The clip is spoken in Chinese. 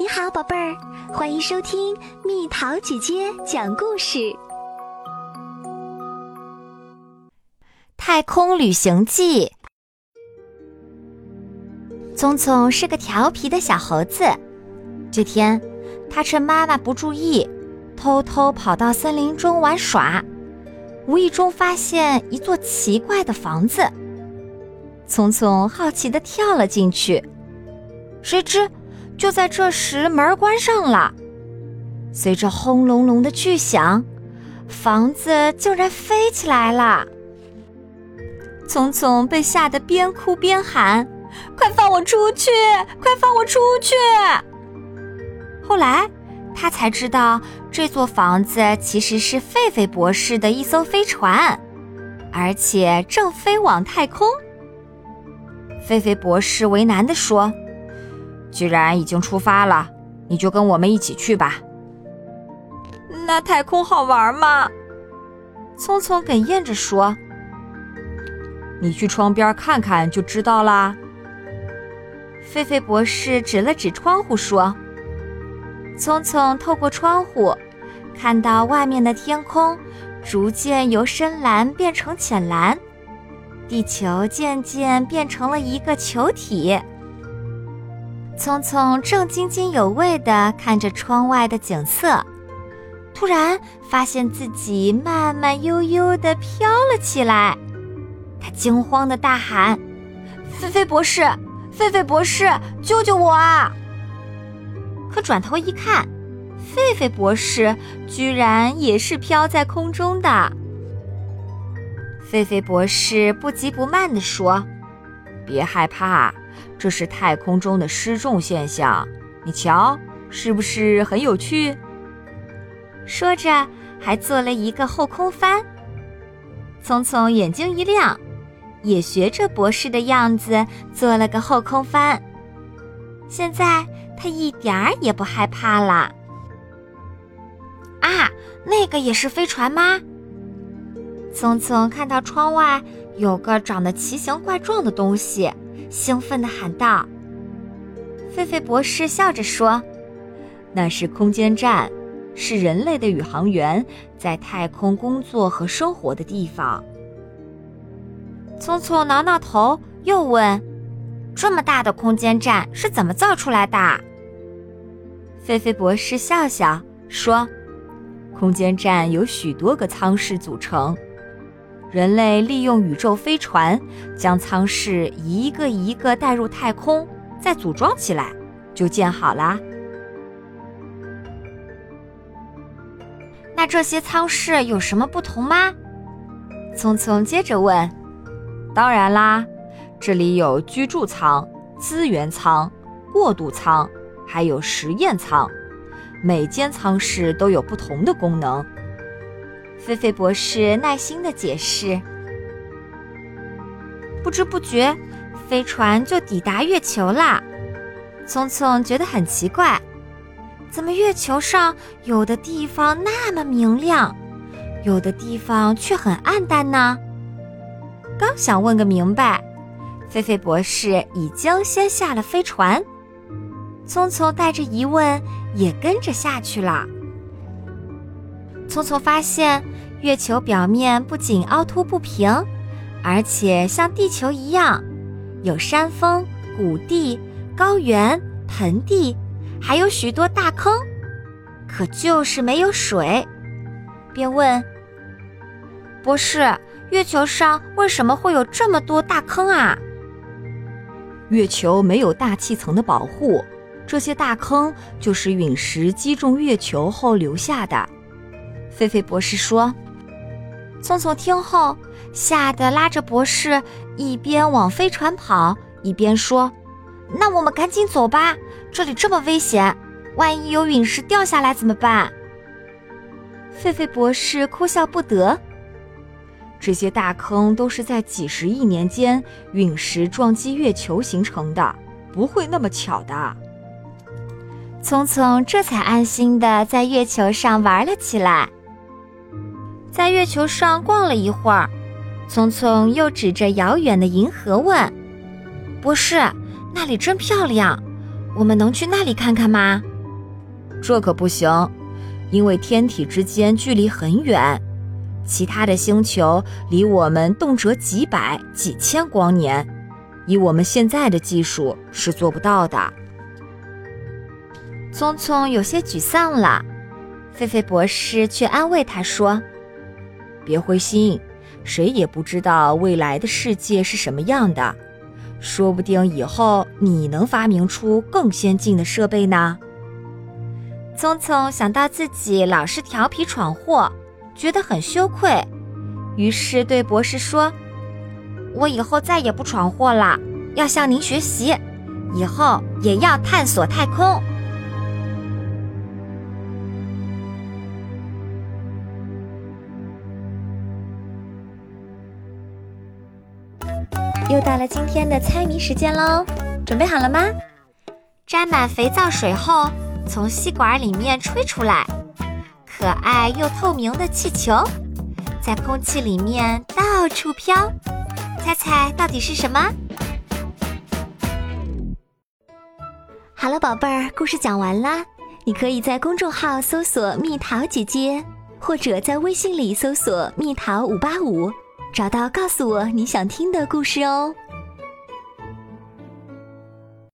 你好，宝贝儿，欢迎收听蜜桃姐姐讲故事。《太空旅行记》。聪聪是个调皮的小猴子。这天，他趁妈妈不注意，偷偷跑到森林中玩耍，无意中发现一座奇怪的房子。聪聪好奇地跳了进去，谁知。就在这时，门关上了。随着轰隆隆的巨响，房子竟然飞起来了。聪聪被吓得边哭边喊：“快放我出去！快放我出去！”后来他才知道，这座房子其实是狒狒博士的一艘飞船，而且正飞往太空。狒狒博士为难地说。既然已经出发了，你就跟我们一起去吧。那太空好玩吗？聪聪哽咽着说：“你去窗边看看就知道啦。”狒狒博士指了指窗户说：“聪聪透过窗户，看到外面的天空逐渐由深蓝变成浅蓝，地球渐渐变成了一个球体。”聪聪正津津有味地看着窗外的景色，突然发现自己慢慢悠悠地飘了起来。他惊慌地大喊：“菲菲博士，菲菲博士，救救我啊！”可转头一看，狒狒博士居然也是飘在空中的。狒狒博士不急不慢地说：“别害怕。”这是太空中的失重现象，你瞧，是不是很有趣？说着，还做了一个后空翻。聪聪眼睛一亮，也学着博士的样子做了个后空翻。现在他一点儿也不害怕了。啊，那个也是飞船吗？聪聪看到窗外有个长得奇形怪状的东西。兴奋地喊道：“狒狒博士笑着说，那是空间站，是人类的宇航员在太空工作和生活的地方。”聪聪挠挠头，又问：“这么大的空间站是怎么造出来的？”狒狒博士笑笑说：“空间站由许多个舱室组成。”人类利用宇宙飞船将舱室一个一个带入太空，再组装起来，就建好啦。那这些舱室有什么不同吗？聪聪接着问。当然啦，这里有居住舱、资源舱、过渡舱，还有实验舱，每间舱室都有不同的功能。菲菲博士耐心地解释。不知不觉，飞船就抵达月球啦。聪聪觉得很奇怪，怎么月球上有的地方那么明亮，有的地方却很暗淡呢？刚想问个明白，菲菲博士已经先下了飞船。聪聪带着疑问也跟着下去了。聪聪发现，月球表面不仅凹凸不平，而且像地球一样，有山峰、谷地、高原、盆地，还有许多大坑，可就是没有水。便问：“博士，月球上为什么会有这么多大坑啊？”月球没有大气层的保护，这些大坑就是陨石击中月球后留下的。菲菲博士说：“聪聪听后，吓得拉着博士一边往飞船跑，一边说：‘那我们赶紧走吧，这里这么危险，万一有陨石掉下来怎么办？’”狒狒博士哭笑不得：“这些大坑都是在几十亿年间陨石撞击月球形成的，不会那么巧的。”聪聪这才安心的在月球上玩了起来。在月球上逛了一会儿，聪聪又指着遥远的银河问：“博士，那里真漂亮，我们能去那里看看吗？这可不行，因为天体之间距离很远，其他的星球离我们动辄几百、几千光年，以我们现在的技术是做不到的。聪聪有些沮丧了，菲菲博士却安慰他说：“别灰心，谁也不知道未来的世界是什么样的，说不定以后你能发明出更先进的设备呢。”聪聪想到自己老是调皮闯祸，觉得很羞愧，于是对博士说：“我以后再也不闯祸了，要向您学习，以后也要探索太空。”又到了今天的猜谜时间喽，准备好了吗？沾满肥皂水后。从吸管里面吹出来，可爱又透明的气球，在空气里面到处飘。猜猜到底是什么？好了，宝贝儿，故事讲完啦。你可以在公众号搜索“蜜桃姐姐”，或者在微信里搜索“蜜桃五八五”，找到告诉我你想听的故事哦。